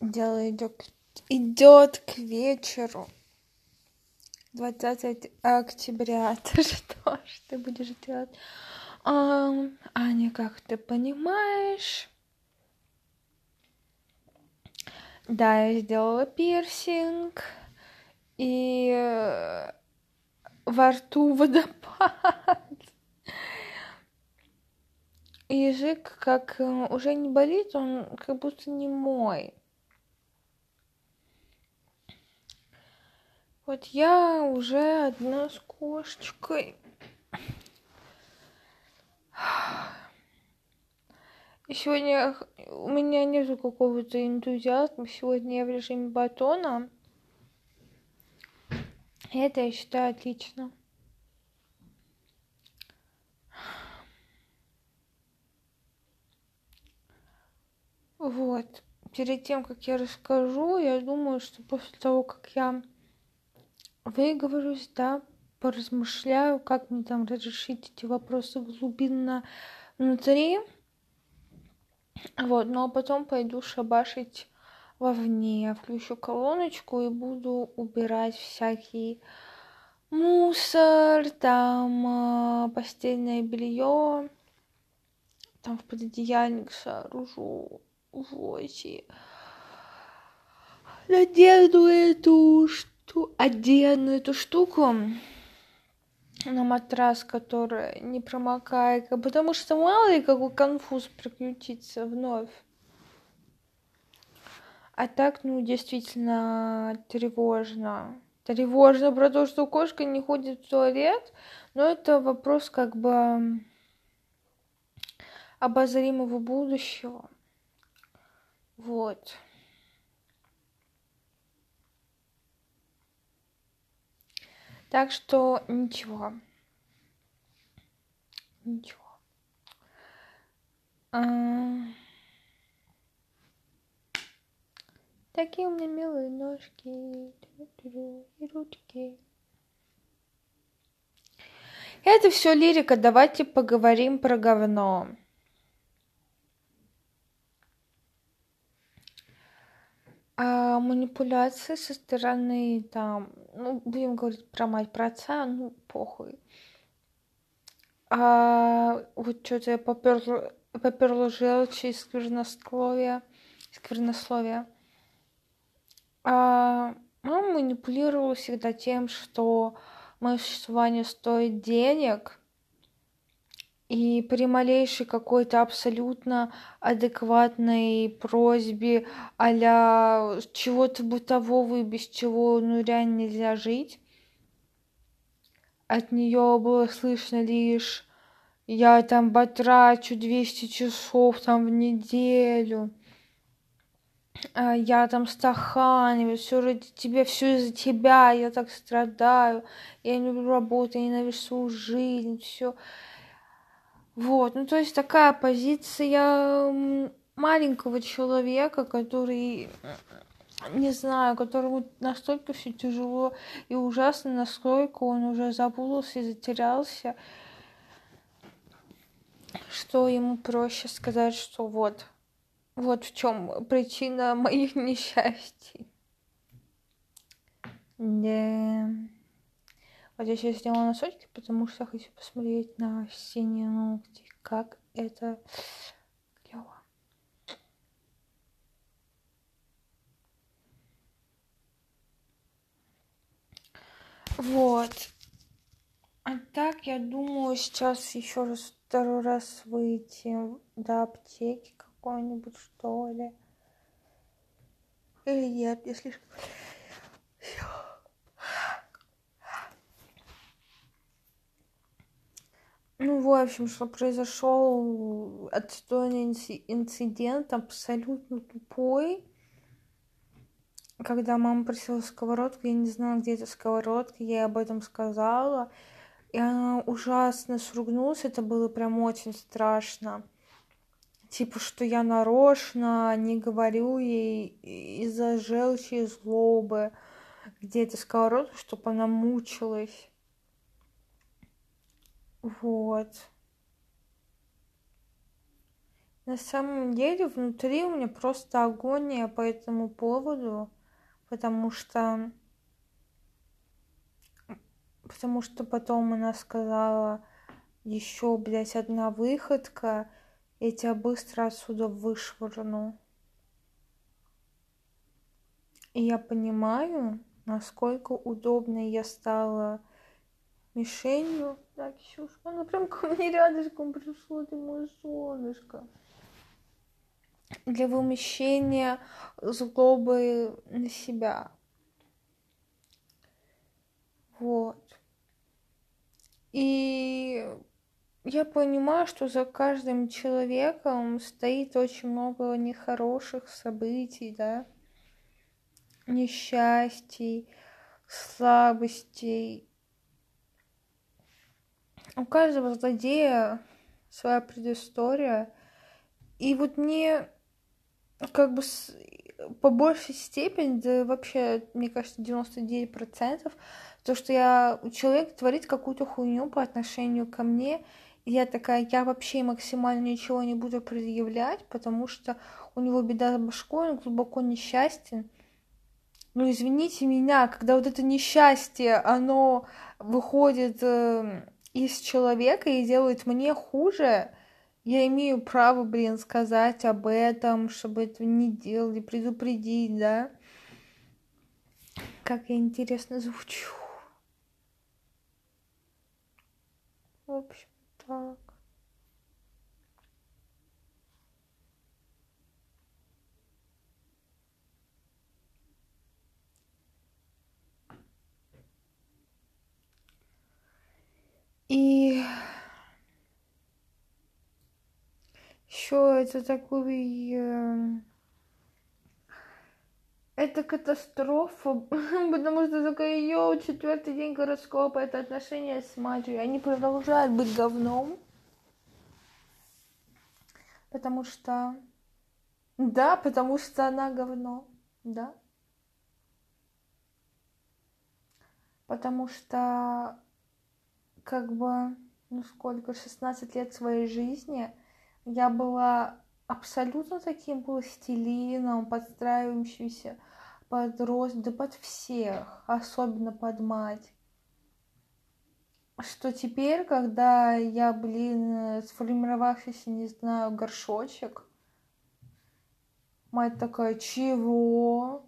дело идет, идет к вечеру. 20 октября. Ты что? Что ты будешь делать? А, Аня, как ты понимаешь? Да, я сделала пирсинг. И э, во рту водопад. Язык как э, уже не болит, он как будто не мой. Вот я уже одна с кошечкой. И сегодня у меня нету какого-то энтузиазма. Сегодня я в режиме батона. Это я считаю отлично. Вот. Перед тем, как я расскажу, я думаю, что после того, как я выговорюсь, да, поразмышляю, как мне там разрешить эти вопросы глубинно внутри. Вот, ну а потом пойду шабашить вовне, включу колоночку и буду убирать всякий мусор, там э, постельное белье, там в пододеяльник сооружу Войси. Надену эту шту... одену эту штуку на матрас, который не промокает, потому что мало ли какой конфуз приключится вновь. А так, ну, действительно тревожно. Тревожно про то, что кошка не ходит в туалет, но это вопрос как бы обозримого будущего. Вот. Так что ничего. Ничего. А... Такие у меня милые ножки и ручки. Это все лирика. Давайте поговорим про говно. А манипуляции со стороны там, ну, будем говорить про мать, про отца, ну, похуй. А вот что-то я поперла, поперла желчь и сквернословие, сквернословие. А мама манипулировала всегда тем, что мое существование стоит денег, и при малейшей какой-то абсолютно адекватной просьбе а чего-то бытового, без чего ну реально нельзя жить, от нее было слышно лишь я там потрачу 200 часов там в неделю, а я там стаханиваю, все ради тебя, все из-за тебя, я так страдаю, я не люблю работу, я ненавижу свою жизнь, все. Вот, ну то есть такая позиция маленького человека, который, не знаю, которому настолько все тяжело и ужасно, насколько он уже запутался и затерялся, что ему проще сказать, что вот, вот в чем причина моих несчастий. Да. Вот я сейчас сделала носочки, потому что хочу посмотреть на синие ногти, как это клево. Вот. А так, я думаю, сейчас еще раз второй раз выйти до аптеки какой-нибудь, что ли. Или нет, если... Ну, в общем, что произошел отстойный инцидент, абсолютно тупой. Когда мама просила сковородку, я не знала, где эта сковородка, я ей об этом сказала. И она ужасно сругнулась, это было прям очень страшно. Типа, что я нарочно не говорю ей из-за желчи и злобы, где эта сковородка, чтобы она мучилась. Вот. на самом деле внутри у меня просто агония по этому поводу, потому что потому что потом она сказала еще, блядь, одна выходка, я тебя быстро отсюда вышвырну. И я понимаю, насколько удобной я стала мишенью. Да, Ксюшка, она прям ко мне рядышком пришла, ты мое солнышко. Для вымещения злобы на себя. Вот. И я понимаю, что за каждым человеком стоит очень много нехороших событий, да, несчастий, слабостей. У каждого злодея своя предыстория. И вот мне как бы с, по большей степени, да вообще, мне кажется, 99%, то, что я, человек творит какую-то хуйню по отношению ко мне, и я такая, я вообще максимально ничего не буду предъявлять, потому что у него беда с башкой, он глубоко несчастен. Ну, извините меня, когда вот это несчастье, оно выходит э, из человека и делает мне хуже, я имею право, блин, сказать об этом, чтобы этого не делали, предупредить, да? Как я интересно звучу. В общем, так. И еще это такой... Э, это катастрофа, потому что такая, йоу, четвертый день гороскопа, это отношения с матерью. Они продолжают быть говном. Потому что... Да, потому что она говно. Да. Потому что, как бы, ну сколько, 16 лет своей жизни я была абсолютно таким пластилином, подстраивающимся под рост, да под всех, особенно под мать. Что теперь, когда я, блин, сформировавшийся, не знаю, горшочек, мать такая, чего?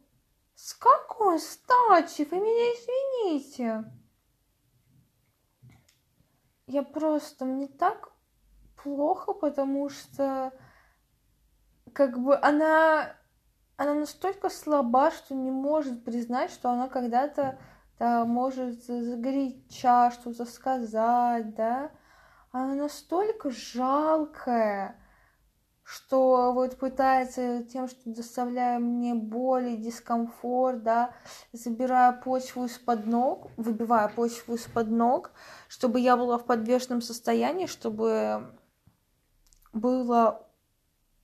С какой стати? Вы меня извините. Я просто, мне так плохо, потому что как бы она, она настолько слаба, что не может признать, что она когда-то да, может загоряча что-то сказать, да. Она настолько жалкая, что вот пытается тем, что доставляя мне боль и дискомфорт, да, забирая почву из-под ног, выбивая почву из-под ног, чтобы я была в подвешенном состоянии, чтобы было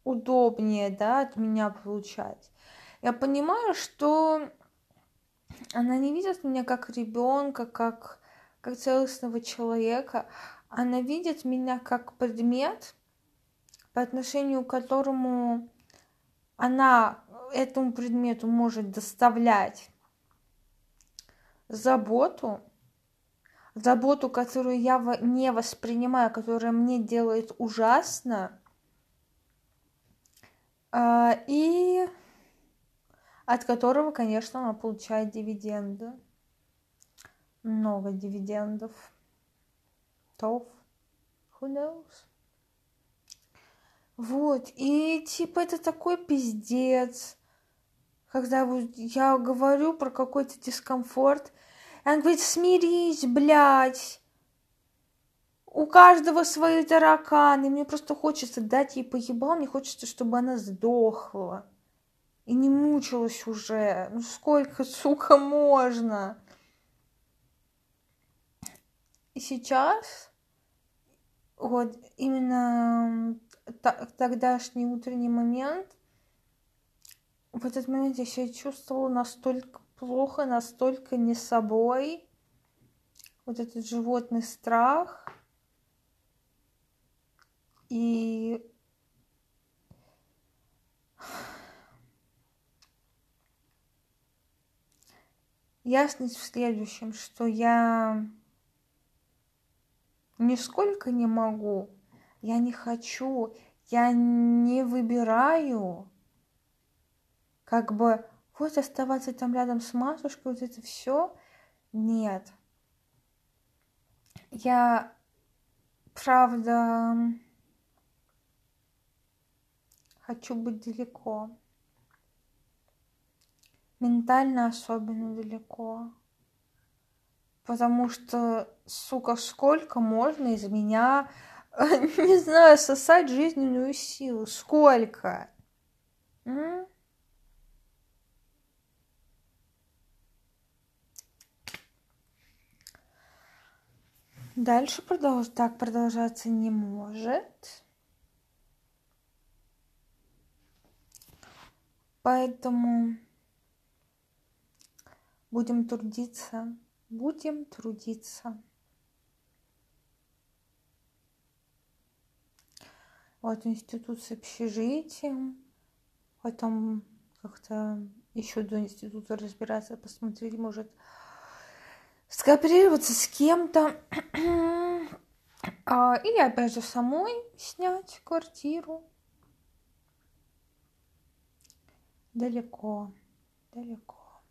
удобнее, да, от меня получать. Я понимаю, что она не видит меня как ребенка, как, как целостного человека. Она видит меня как предмет, по отношению к которому она этому предмету может доставлять заботу, заботу, которую я не воспринимаю, которая мне делает ужасно, а, и от которого, конечно, она получает дивиденды. Много дивидендов. Тов. Who knows? Вот, и типа это такой пиздец, когда вот я говорю про какой-то дискомфорт, и она говорит, смирись, блядь, у каждого свои тараканы. Мне просто хочется дать ей поебал, мне хочется, чтобы она сдохла. И не мучилась уже. Ну сколько, сука, можно? И сейчас, вот именно тогдашний утренний момент, в этот момент я себя чувствовала настолько плохо, настолько не собой. Вот этот животный страх. И ясность в следующем, что я нисколько не могу я не хочу, я не выбираю, как бы вот оставаться там рядом с матушкой, вот это все. Нет. Я, правда, хочу быть далеко. Ментально особенно далеко. Потому что, сука, сколько можно из меня, не знаю, сосать жизненную силу? Сколько? М? Дальше продолж... так продолжаться не может. Поэтому будем трудиться, будем трудиться. Вот институт с общежитием, потом как-то еще до института разбираться, посмотреть, может, скооперироваться с кем-то. А, или опять же самой снять квартиру. Далеко, далеко.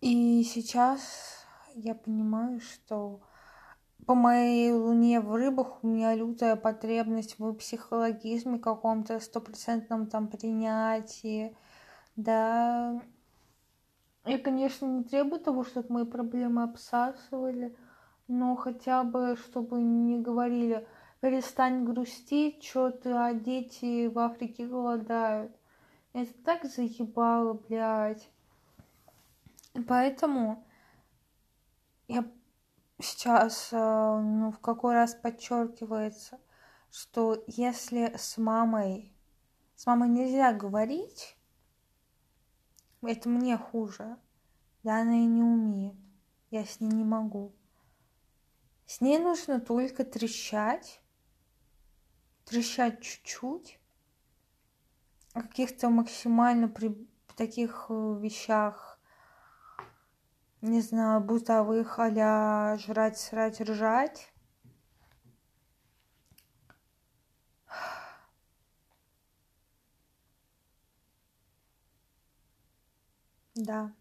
И сейчас я понимаю, что по моей луне в рыбах у меня лютая потребность в психологизме каком-то стопроцентном там принятии, да, я, конечно, не требую того, чтобы мои проблемы обсасывали, но хотя бы, чтобы не говорили, перестань грустить, что ты, а дети в Африке голодают. Это так заебало, блядь. Поэтому я сейчас, э, ну, в какой раз подчеркивается, что если с мамой, с мамой нельзя говорить, это мне хуже. Да она и не умеет. Я с ней не могу. С ней нужно только трещать, трещать чуть-чуть, о каких-то максимально при таких э, вещах, не знаю, бытовых а жрать, срать, ржать. Да.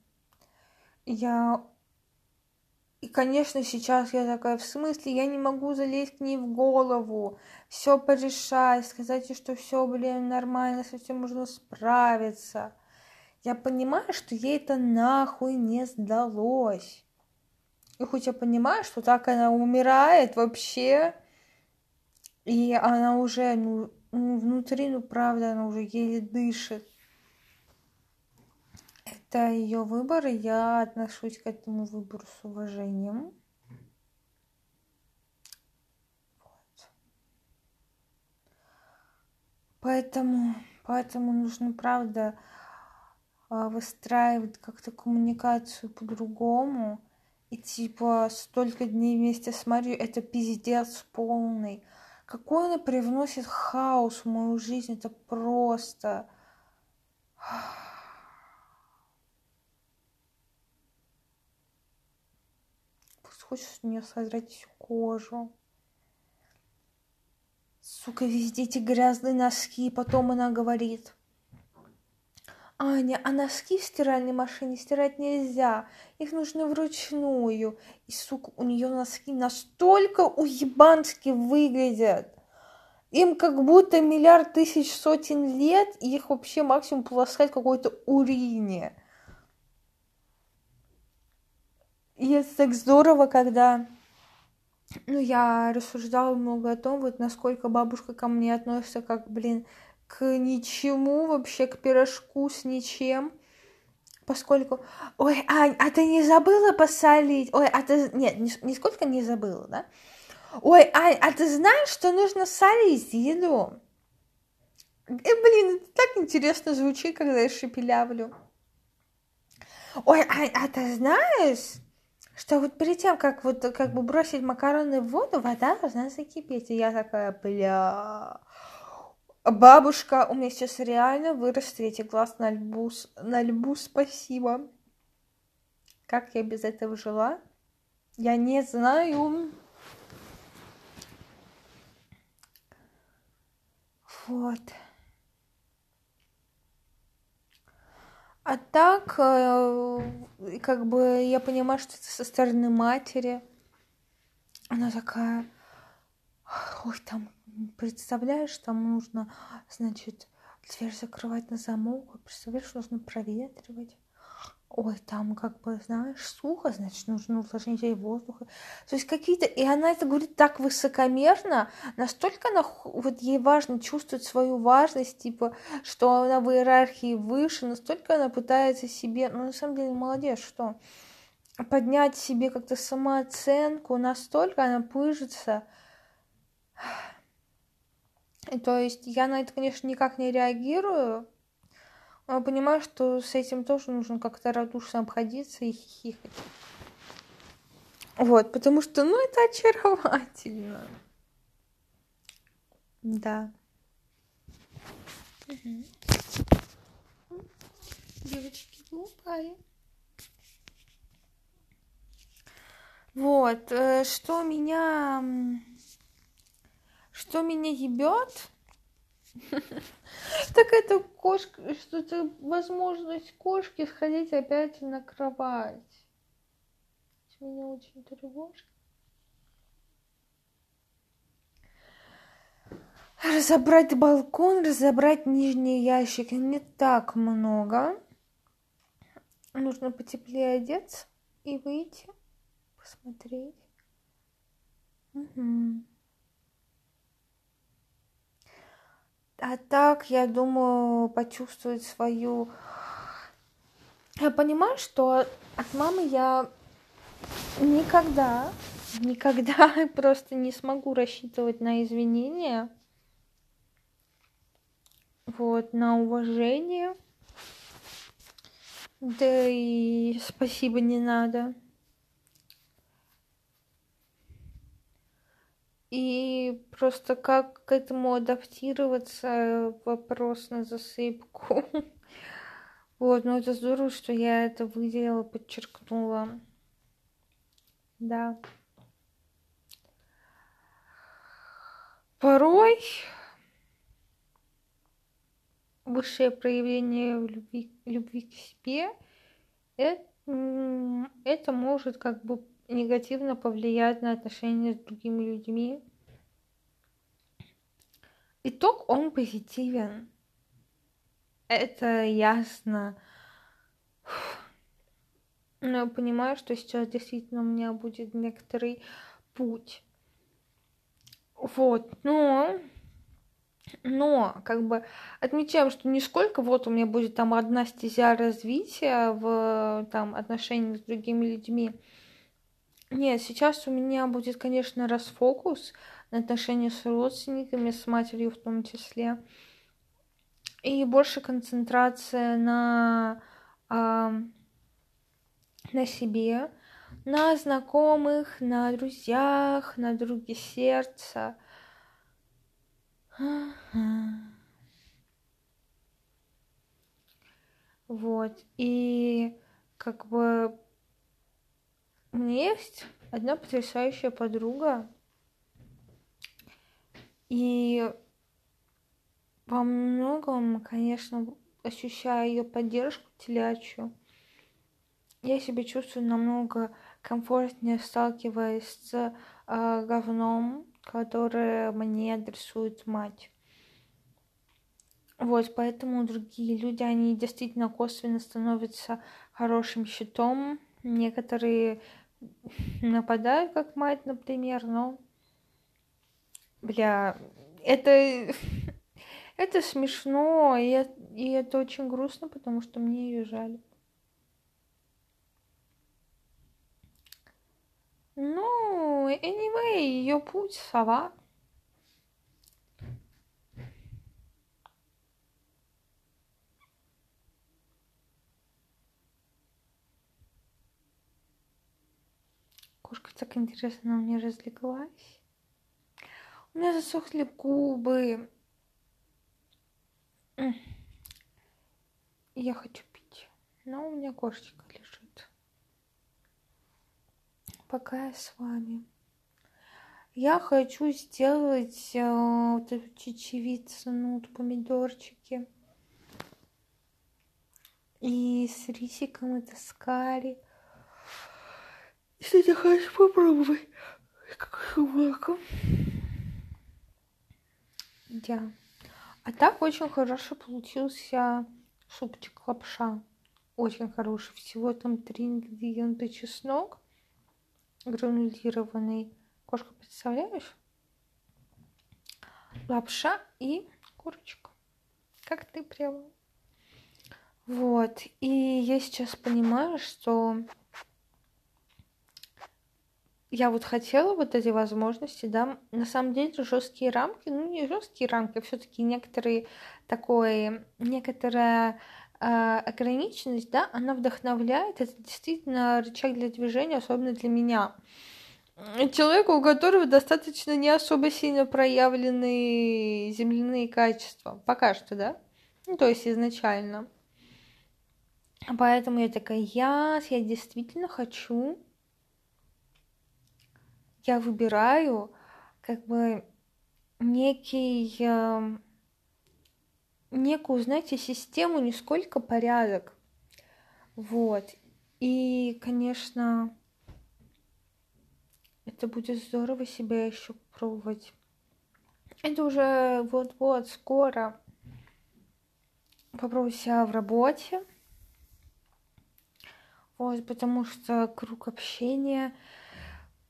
Я... И, конечно, сейчас я такая, в смысле, я не могу залезть к ней в голову, все порешать, сказать ей, что все, блин, нормально, со всем можно справиться. Я понимаю, что ей это нахуй не сдалось. И хоть я понимаю, что так она умирает вообще, и она уже, ну, ну внутри, ну, правда, она уже еле дышит это ее выбор, и я отношусь к этому выбору с уважением. Вот. Поэтому, поэтому нужно, правда, выстраивать как-то коммуникацию по-другому. И типа столько дней вместе с Марью это пиздец полный. Какой она привносит хаос в мою жизнь, это просто... хочешь с нее содрать всю кожу. Сука, везде эти грязные носки. Потом она говорит, Аня, а носки в стиральной машине стирать нельзя. Их нужно вручную. И, сука, у нее носки настолько уебански выглядят. Им как будто миллиард тысяч сотен лет, и их вообще максимум полоскать какой-то урине. И это так здорово, когда ну, я рассуждала много о том, вот насколько бабушка ко мне относится как, блин, к ничему, вообще к пирожку с ничем. Поскольку, ой, Ань, а ты не забыла посолить? Ой, а ты, нет, нисколько не забыла, да? Ой, Ань, а ты знаешь, что нужно солить еду? И, э, блин, это так интересно звучит, когда я шепелявлю. Ой, Ань, а ты знаешь, что вот перед тем, как вот как бы бросить макароны в воду, вода должна закипеть. И я такая, бля, Бабушка, у меня сейчас реально вырос третий глаз на лбу. На лбу спасибо. Как я без этого жила? Я не знаю. Вот. А так, э, как бы я понимаю, что это со стороны матери. Она такая, ой, там, представляешь, там нужно, значит, дверь закрывать на замок, представляешь, нужно проветривать ой, там как бы, знаешь, сухо, значит, нужно увлажнить воздуха. То есть какие-то... И она это говорит так высокомерно, настолько она, вот ей важно чувствовать свою важность, типа, что она в иерархии выше, настолько она пытается себе, ну, на самом деле, молодец, что поднять себе как-то самооценку, настолько она пыжится. То есть я на это, конечно, никак не реагирую, но понимаю, что с этим тоже нужно как-то радушно обходиться и хихикать. Вот, потому что, ну, это очаровательно. Да. Угу. Девочки глупые. Вот, э, что меня... Что меня ебет? Так это кошка, что это возможность кошки сходить опять на кровать. Меня очень тревожит. Разобрать балкон, разобрать нижний ящик не так много. Нужно потеплее одеться и выйти, посмотреть. Угу. А так, я думаю, почувствовать свою... Я понимаю, что от мамы я никогда, никогда просто не смогу рассчитывать на извинения. Вот, на уважение. Да и спасибо не надо. И просто как к этому адаптироваться, вопрос на засыпку. Вот, но это здорово, что я это выделила, подчеркнула. Да. Порой высшее проявление любви, любви к себе это, это может как бы негативно повлияет на отношения с другими людьми. Итог, он позитивен. Это ясно. Но я понимаю, что сейчас действительно у меня будет некоторый путь. Вот, но но, как бы, отмечаем, что не сколько вот у меня будет там одна стезя развития в там отношениях с другими людьми, нет, сейчас у меня будет, конечно, расфокус на отношения с родственниками, с матерью в том числе. И больше концентрация на, а, на себе, на знакомых, на друзьях, на друге сердца. Вот. И как бы у меня есть одна потрясающая подруга, и во многом, конечно, ощущая ее поддержку телячью, я себя чувствую намного комфортнее, сталкиваясь с э, говном, которое мне адресует мать. Вот, поэтому другие люди, они действительно косвенно становятся хорошим щитом. Некоторые нападаю как мать, например, но... Бля, это... это смешно, и, и это очень грустно, потому что мне ее жаль. Ну, anyway, ее путь сова. Кошка так интересно мне разлеглась. У меня засохли губы. Я хочу пить, но у меня кошечка лежит. Пока я с вами. Я хочу сделать э, вот эту чечевицу, ну, вот помидорчики. И с рисиком это с карри. Если ты хочешь попробовать, как молоко. Да. А так очень хорошо получился супчик лапша. Очень хороший. Всего там три ингредиента. Чеснок гранулированный. Кошка, представляешь? Лапша и курочка. Как ты прямо. Вот. И я сейчас понимаю, что я вот хотела вот эти возможности, да, на самом деле жесткие рамки, ну не жесткие рамки, а все-таки некоторые такое, некоторая э, ограниченность, да, она вдохновляет, это действительно рычаг для движения, особенно для меня. Человека, у которого достаточно не особо сильно проявлены земляные качества, пока что, да, ну то есть изначально. Поэтому я такая, я, я действительно хочу я выбираю как бы некий, э, некую, знаете, систему, не сколько порядок. Вот. И, конечно, это будет здорово себя еще пробовать. Это уже вот-вот скоро. Попробую себя в работе. Вот, потому что круг общения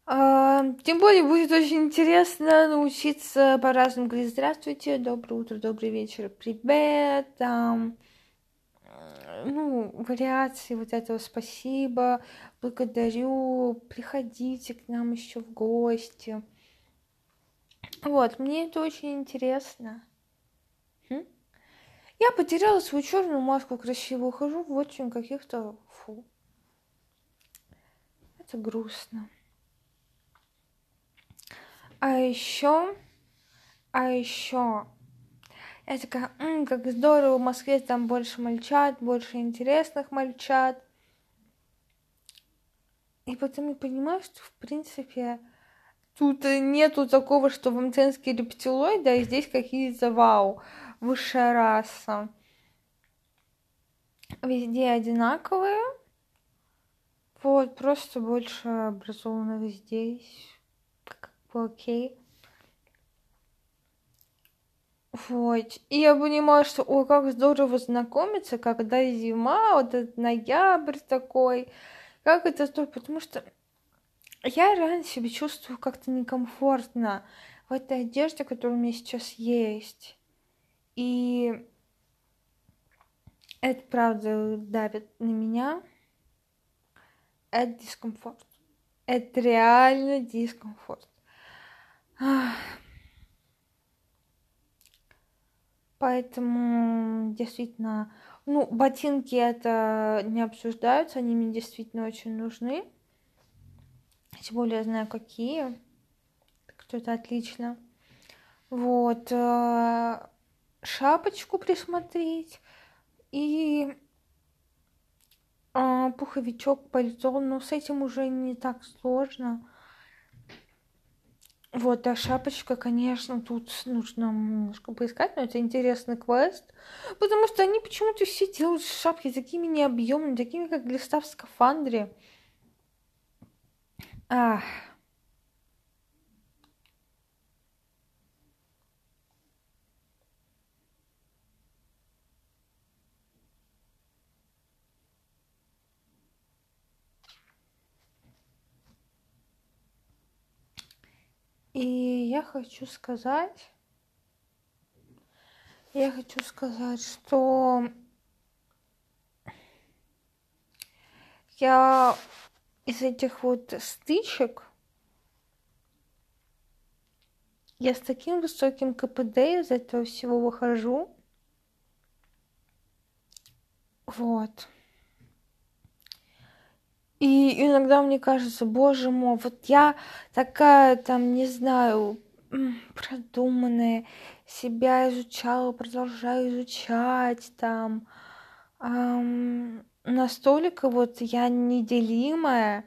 тем более будет очень интересно научиться по-разному говорить «Здравствуйте», «Доброе утро», «Добрый вечер», «Привет», там, ну, вариации вот этого «Спасибо», «Благодарю», «Приходите к нам еще в гости». Вот, мне это очень интересно. Я потеряла свою черную маску красивую, хожу в очень каких-то фу. Это грустно. А еще, а еще, я такая, М, как здорово, в Москве там больше мальчат, больше интересных мальчат. И потом я понимаю, что, в принципе, тут нету такого, что в МТНский рептилоид, да, и здесь какие-то вау, высшая раса. Везде одинаковые. Вот, просто больше образованных здесь окей. Вот. И я понимаю, что ой, как здорово знакомиться, когда зима, вот этот ноябрь такой. Как это здорово, потому что я реально себя чувствую как-то некомфортно в этой одежде, которая у меня сейчас есть. И это правда давит на меня. Это дискомфорт. Это реально дискомфорт. Поэтому действительно, ну, ботинки это не обсуждаются, они мне действительно очень нужны. Тем более я знаю, какие. Так что это отлично. Вот. Э, шапочку присмотреть. И э, пуховичок, пальто. Но с этим уже не так сложно. Вот, а шапочка, конечно, тут нужно немножко поискать, но это интересный квест, потому что они почему-то все делают шапки такими необъемными, такими, как глиста в скафандре. Ах. И я хочу сказать, я хочу сказать, что я из этих вот стычек я с таким высоким КПД из этого всего выхожу. Вот. И иногда мне кажется, боже мой, вот я такая там, не знаю, продуманная, себя изучала, продолжаю изучать там. Эм, настолько вот я неделимая,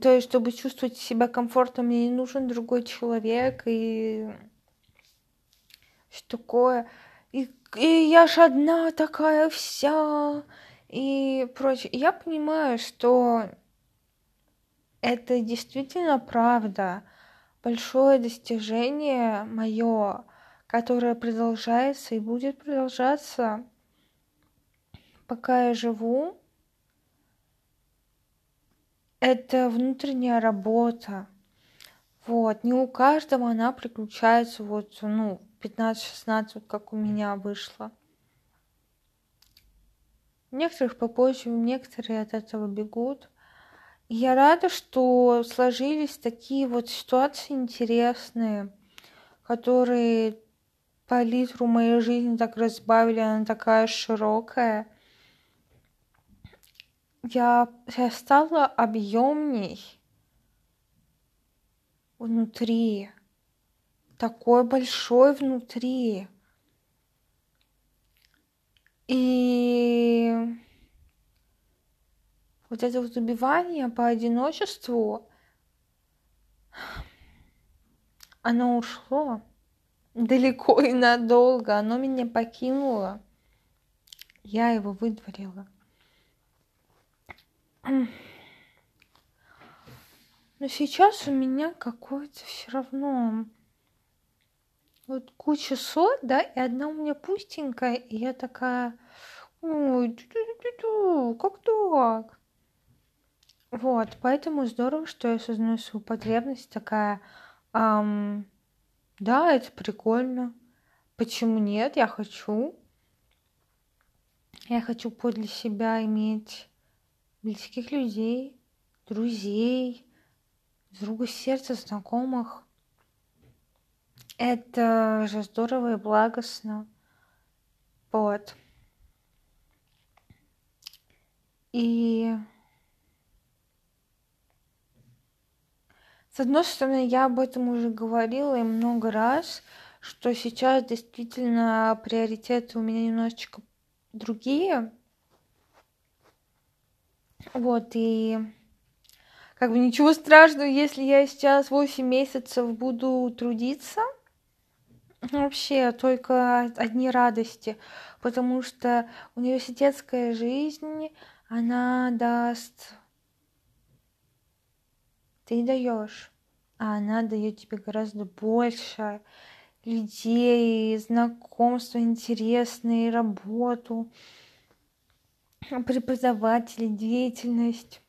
то есть, чтобы чувствовать себя комфортно, мне не нужен другой человек, и что такое. И, и я ж одна такая вся, и прочее. Я понимаю, что это действительно правда, большое достижение мое, которое продолжается и будет продолжаться, пока я живу. Это внутренняя работа. Вот, не у каждого она приключается вот, ну, 15-16, вот как у меня вышло. Некоторых попозже, некоторые от этого бегут. Я рада, что сложились такие вот ситуации интересные, которые палитру моей жизни так разбавили, она такая широкая. Я, я стала объемней внутри, такой большой внутри. И вот это вот убивание по одиночеству, оно ушло далеко и надолго, оно меня покинуло. Я его выдворила. Но сейчас у меня какое-то все равно вот куча сот, да, и одна у меня пустенькая, и я такая, ой, как так? Вот, поэтому здорово, что я осознаю свою потребность такая, ам, да, это прикольно. Почему нет? Я хочу. Я хочу подле себя иметь близких людей, друзей, друга сердца, знакомых. Это же здорово и благостно. Вот. И С одной стороны, я об этом уже говорила и много раз, что сейчас действительно приоритеты у меня немножечко другие. Вот, и как бы ничего страшного, если я сейчас 8 месяцев буду трудиться. Вообще, только одни радости, потому что университетская жизнь, она даст ты даешь, а она дает тебе гораздо больше людей, знакомства интересные, работу, преподавателей, деятельность,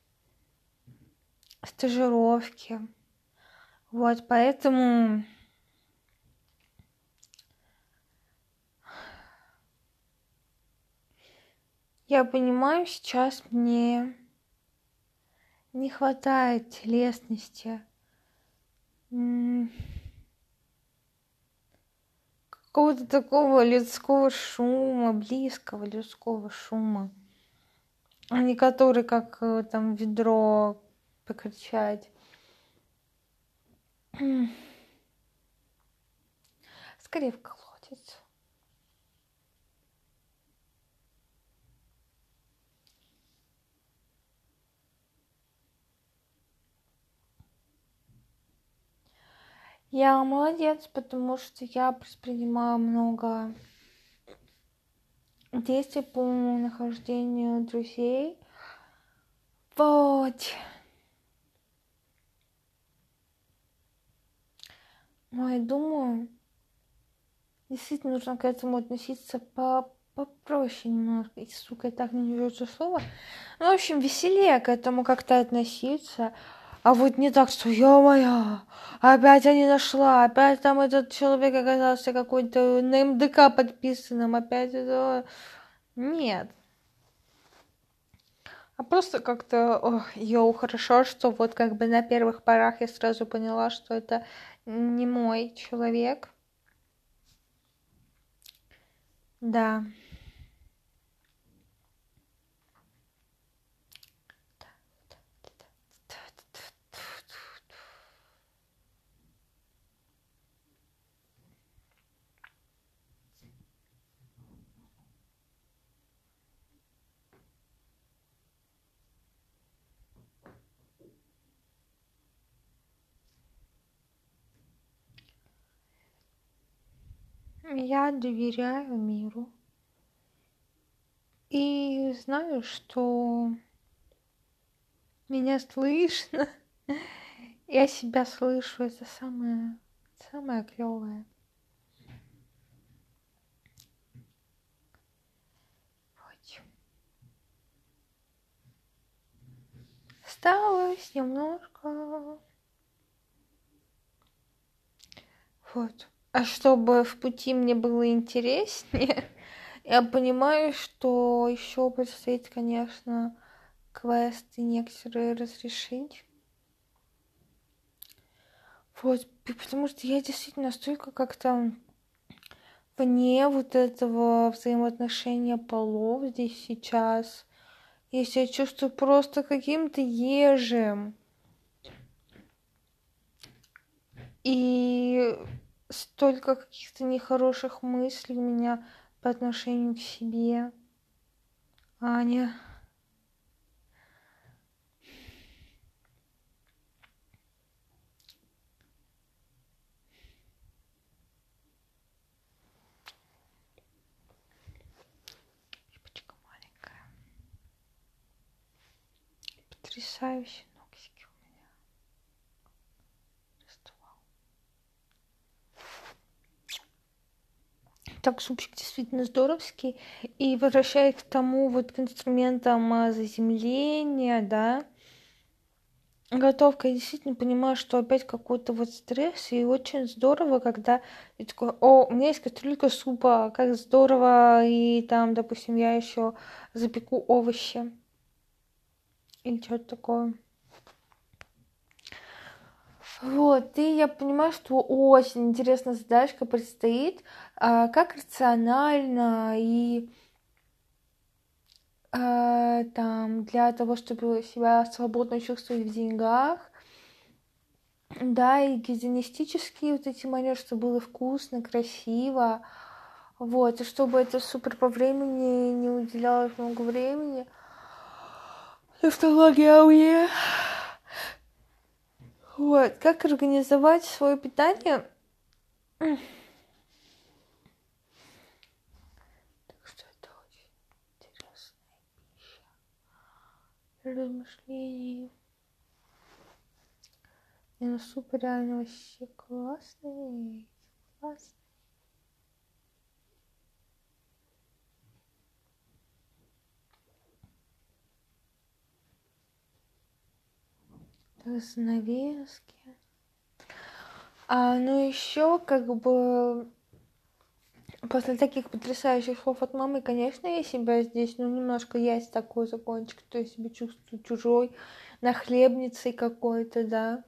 стажировки. Вот, поэтому я понимаю, сейчас мне не хватает телесности, какого-то такого людского шума, близкого людского шума, а не который как э, там ведро покричать. Скорее в колодец. Я молодец, потому что я предпринимаю много действий по нахождению друзей. Вот. Но я думаю, действительно нужно к этому относиться по попроще немножко. И, сука, я так не это слово. Ну, в общем, веселее к этому как-то относиться. А вот не так, что ё-моё, опять я не нашла, опять там этот человек оказался какой-то на МДК подписанным, опять это... Нет. А просто как-то, ох, йоу, хорошо, что вот как бы на первых порах я сразу поняла, что это не мой человек. Да. Я доверяю миру. И знаю, что меня слышно. Я себя слышу, это самое, самое клевое. Вот. Осталось немножко. Вот. А чтобы в пути мне было интереснее, я понимаю, что еще предстоит, конечно, квесты некоторые разрешить. Вот, потому что я действительно настолько как-то вне вот этого взаимоотношения полов здесь сейчас. Я себя чувствую просто каким-то ежем. И столько каких-то нехороших мыслей у меня по отношению к себе. Аня. потрясающие ногтики у меня. Растувал. Так, супчик действительно здоровский. И возвращаясь к тому, вот к инструментам а, заземления, да, готовка, я действительно понимаю, что опять какой-то вот стресс, и очень здорово, когда я такой, о, у меня есть кастрюлька супа, как здорово, и там, допустим, я еще запеку овощи или что-то такое. Вот, и я понимаю, что очень интересная задачка предстоит, а, как рационально и а, там для того, чтобы себя свободно чувствовать в деньгах, да, и гигиенистические вот эти манеры, чтобы было вкусно, красиво, вот, и чтобы это супер по времени не уделялось много времени – Тавтология. Вот, как организовать свое питание? Так что это очень интересная пища. Размышлений. И ну супер реально вообще классный. Классный. Занавески. А, ну еще как бы после таких потрясающих слов от мамы, конечно, я себя здесь, ну, немножко есть такой закончик, что я себя чувствую чужой, нахлебницей какой-то, да.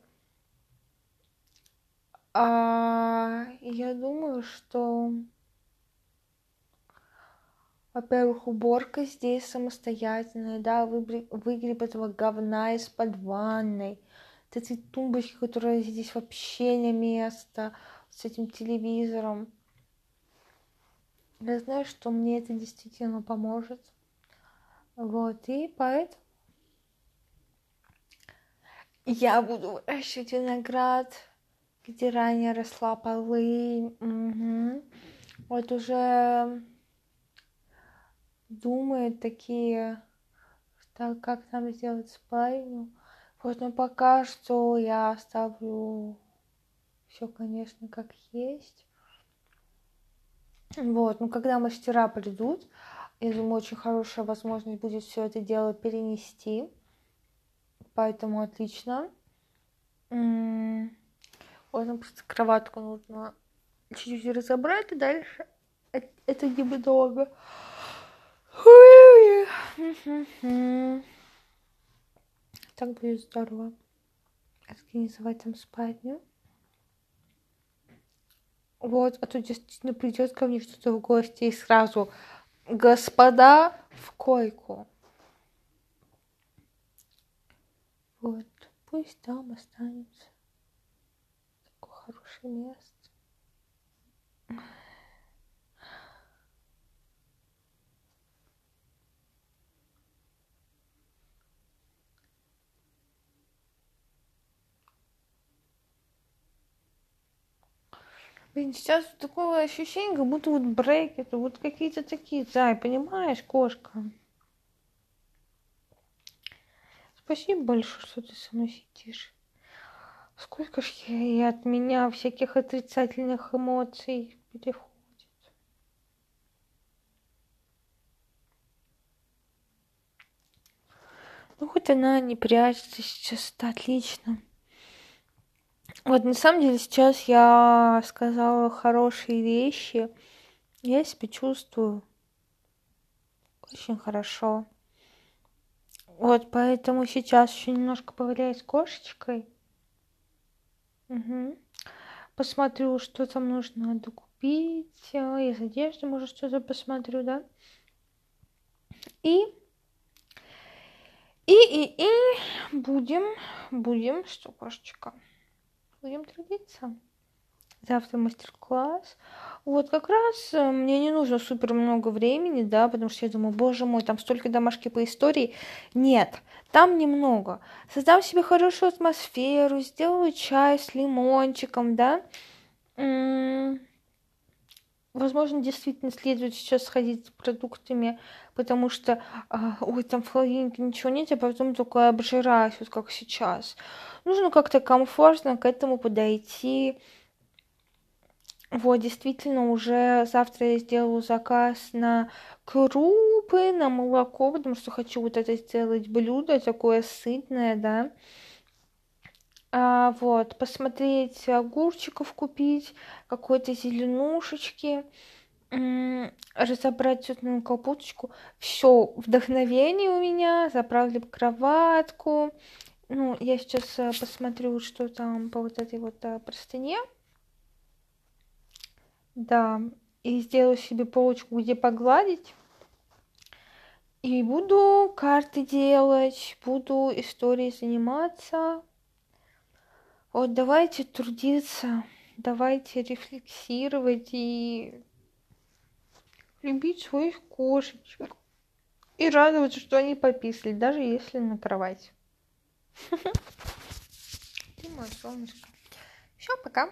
А я думаю, что во-первых, уборка здесь самостоятельная, да, выгреб этого говна из-под ванной, вот эти тумбочки, которые здесь вообще не место, с этим телевизором. Я знаю, что мне это действительно поможет. Вот, и поэтому я буду выращивать виноград, где ранее росла полынь. Угу. Вот уже думает такие, что как нам сделать спальню. Но пока что я оставлю все, конечно, как есть. Вот, ну когда мастера придут, я думаю, очень хорошая возможность будет все это дело перенести. Поэтому отлично. Вот, ну, просто кроватку нужно чуть-чуть разобрать, и дальше это недолго. Так будет здорово. Организовать там спальню. Вот, а то действительно придет ко мне что-то в гости и сразу господа в койку. Вот, пусть там останется. Такое хорошее место. Блин, сейчас такое ощущение, как будто вот брекеты, вот какие-то такие, зай, понимаешь, кошка? Спасибо большое, что ты со мной сидишь. Сколько ж и от меня всяких отрицательных эмоций переходит. Ну, хоть она не прячется сейчас, это отлично. Вот, на самом деле, сейчас я сказала хорошие вещи. Я себя чувствую очень хорошо. Вот, поэтому сейчас еще немножко погуляю с кошечкой. Угу. Посмотрю, что там нужно докупить. А, из одежды, может, что-то посмотрю, да? И и, и, и будем, будем, что, кошечка, будем трудиться. Завтра мастер-класс. Вот как раз э, мне не нужно супер много времени, да, потому что я думаю, боже мой, там столько домашки по истории. Нет, там немного. Создам себе хорошую атмосферу, сделаю чай с лимончиком, да. Возможно, действительно следует сейчас сходить с продуктами, потому что, а, ой, там в холодильнике ничего нет, а потом только обжираюсь, вот как сейчас. Нужно как-то комфортно к этому подойти. Вот, действительно, уже завтра я сделаю заказ на крупы, на молоко, потому что хочу вот это сделать блюдо такое сытное, да. А, вот, посмотреть огурчиков купить, какой-то зеленушечки, разобрать цветную капусточку. Все, вдохновение у меня, заправлю кроватку. Ну, я сейчас э, посмотрю, что там по вот этой вот э, простыне. Да, и сделаю себе полочку, где погладить. И буду карты делать, буду историей заниматься. Вот давайте трудиться, давайте рефлексировать и любить своих кошечек. И радоваться, что они пописали, даже если на кровать. Ты мой солнышко. Все, пока.